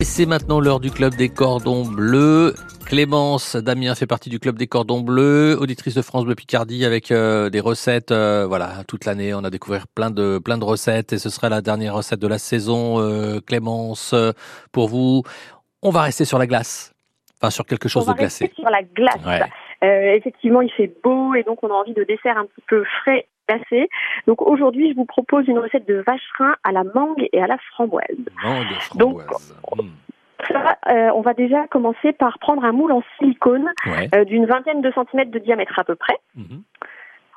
Et c'est maintenant l'heure du club des cordons bleus. Clémence Damien fait partie du club des cordons bleus, auditrice de France Bleu Picardie avec euh, des recettes. euh, voilà, toute l'année, on a découvert plein de plein de recettes et ce sera la dernière recette de la saison. euh, Clémence, pour vous, on va rester sur la glace, enfin sur quelque chose on va de glacé. rester sur la glace. Ouais. Euh, effectivement, il fait beau et donc on a envie de dessert un petit peu frais, glacé. Donc aujourd'hui, je vous propose une recette de vacherin à la mangue et à la framboise. Mangue Donc, framboise. Ça, euh, on va déjà commencer par prendre un moule en silicone Ouais. euh, d'une vingtaine de centimètres de diamètre à peu près. Mhm.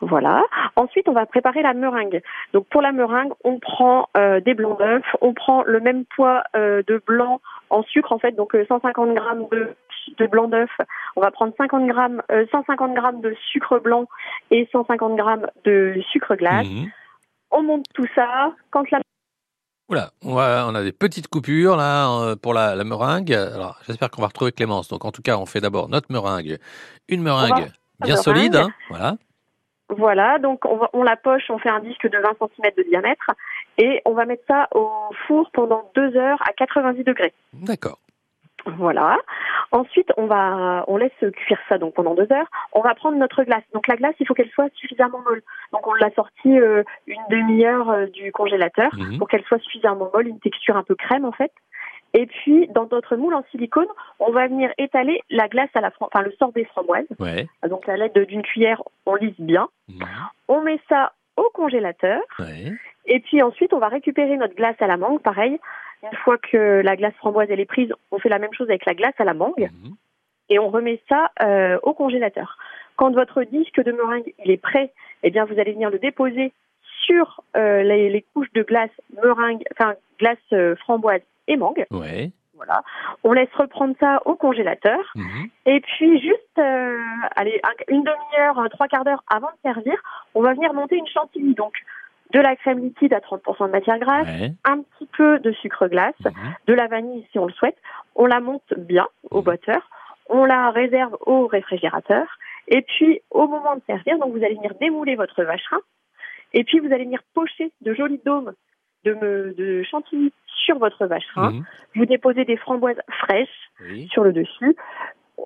Voilà. Ensuite, on va préparer la meringue. Donc pour la meringue, on prend euh, des blancs d'œufs, on prend le même poids euh, de blanc en sucre en fait, donc euh, 150 grammes de, de blanc d'œuf. On va prendre 50 grammes, euh, 150 grammes de sucre blanc et 150 grammes de sucre glace. Mhm. On monte tout ça. Quand la Oula, on, va- on a des petites coupures là euh, pour la, la meringue. Alors, j'espère qu'on va retrouver Clémence. Donc, en tout cas, on fait d'abord notre meringue, une meringue bien meringue. solide, hein, voilà. Voilà, donc on, va, on la poche, on fait un disque de 20 cm de diamètre et on va mettre ça au four pendant deux heures à 90 degrés. D'accord. Voilà. Ensuite, on va, on laisse cuire ça donc pendant deux heures. On va prendre notre glace. Donc la glace, il faut qu'elle soit suffisamment molle. Donc on l'a sortie euh, une demi-heure euh, du congélateur Mhm. pour qu'elle soit suffisamment molle, une texture un peu crème en fait. Et puis dans notre moule en silicone, on va venir étaler la glace à la, enfin le sorbet framboise. Ouais. Donc à l'aide d'une cuillère, on lisse bien. Mhm. On met ça au congélateur. Ouais. Et puis ensuite, on va récupérer notre glace à la mangue, pareil. Une fois que la glace framboise elle est prise, on fait la même chose avec la glace à la mangue Mhm. et on remet ça euh, au congélateur. Quand votre disque de meringue il est prêt, eh bien vous allez venir le déposer sur euh, les, les couches de glace meringue, enfin glace euh, framboise et mangue. Ouais. Voilà. On laisse reprendre ça au congélateur. Mhm. Et puis juste, euh, allez, un- une demi-heure, trois quarts d'heure avant de servir, on va venir monter une chantilly. Donc de la crème liquide à 30% de matière grasse, Ouais. un petit peu de sucre glace, Mhm. de la vanille si on le souhaite. On la monte bien au Mhm. batteur. On la réserve au réfrigérateur. Et puis au moment de servir, donc vous allez venir démouler votre vacherin. Et puis vous allez venir pocher de jolis dômes de, me- de chantilly sur votre vacherin. Mhm. Vous déposez des framboises fraîches Oui. sur le dessus.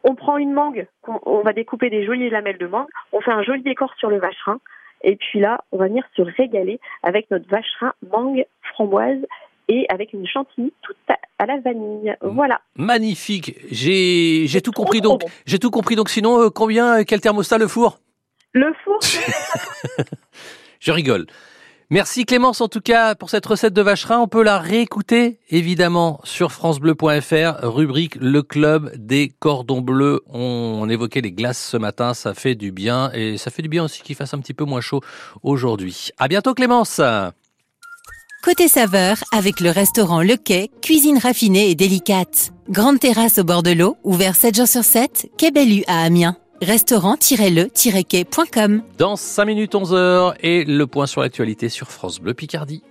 On prend une mangue, qu'on- on va découper des jolies lamelles de mangue, on fait un joli décor sur le vacherin, et puis là, on va venir se régaler avec notre vacherin mangue framboise et avec une chantilly toute à, la vanille. Voilà. Magnifique. J'ai tout compris donc. J'ai tout compris donc. Sinon, euh, combien, euh, quel thermostat le four? Le four, Je rigole. Merci Clémence en tout cas pour cette recette de vacherin. On peut la réécouter évidemment sur francebleu.fr, rubrique Le Club des Cordons Bleus. On évoquait les glaces ce matin, ça fait du bien et ça fait du bien aussi qu'il fasse un petit peu moins chaud aujourd'hui. À bientôt Clémence. Côté saveur, avec le restaurant Le Quai, cuisine raffinée et délicate. Grande terrasse au bord de l'eau, ouvert 7 jours sur 7, Quai Bellu à Amiens. Restaurant-le-quai.com Dans 5 minutes 11h et le point sur l'actualité sur France Bleu Picardie.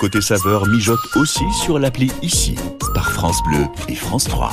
Côté saveur mijote aussi sur l'appli ici par France Bleu et France 3.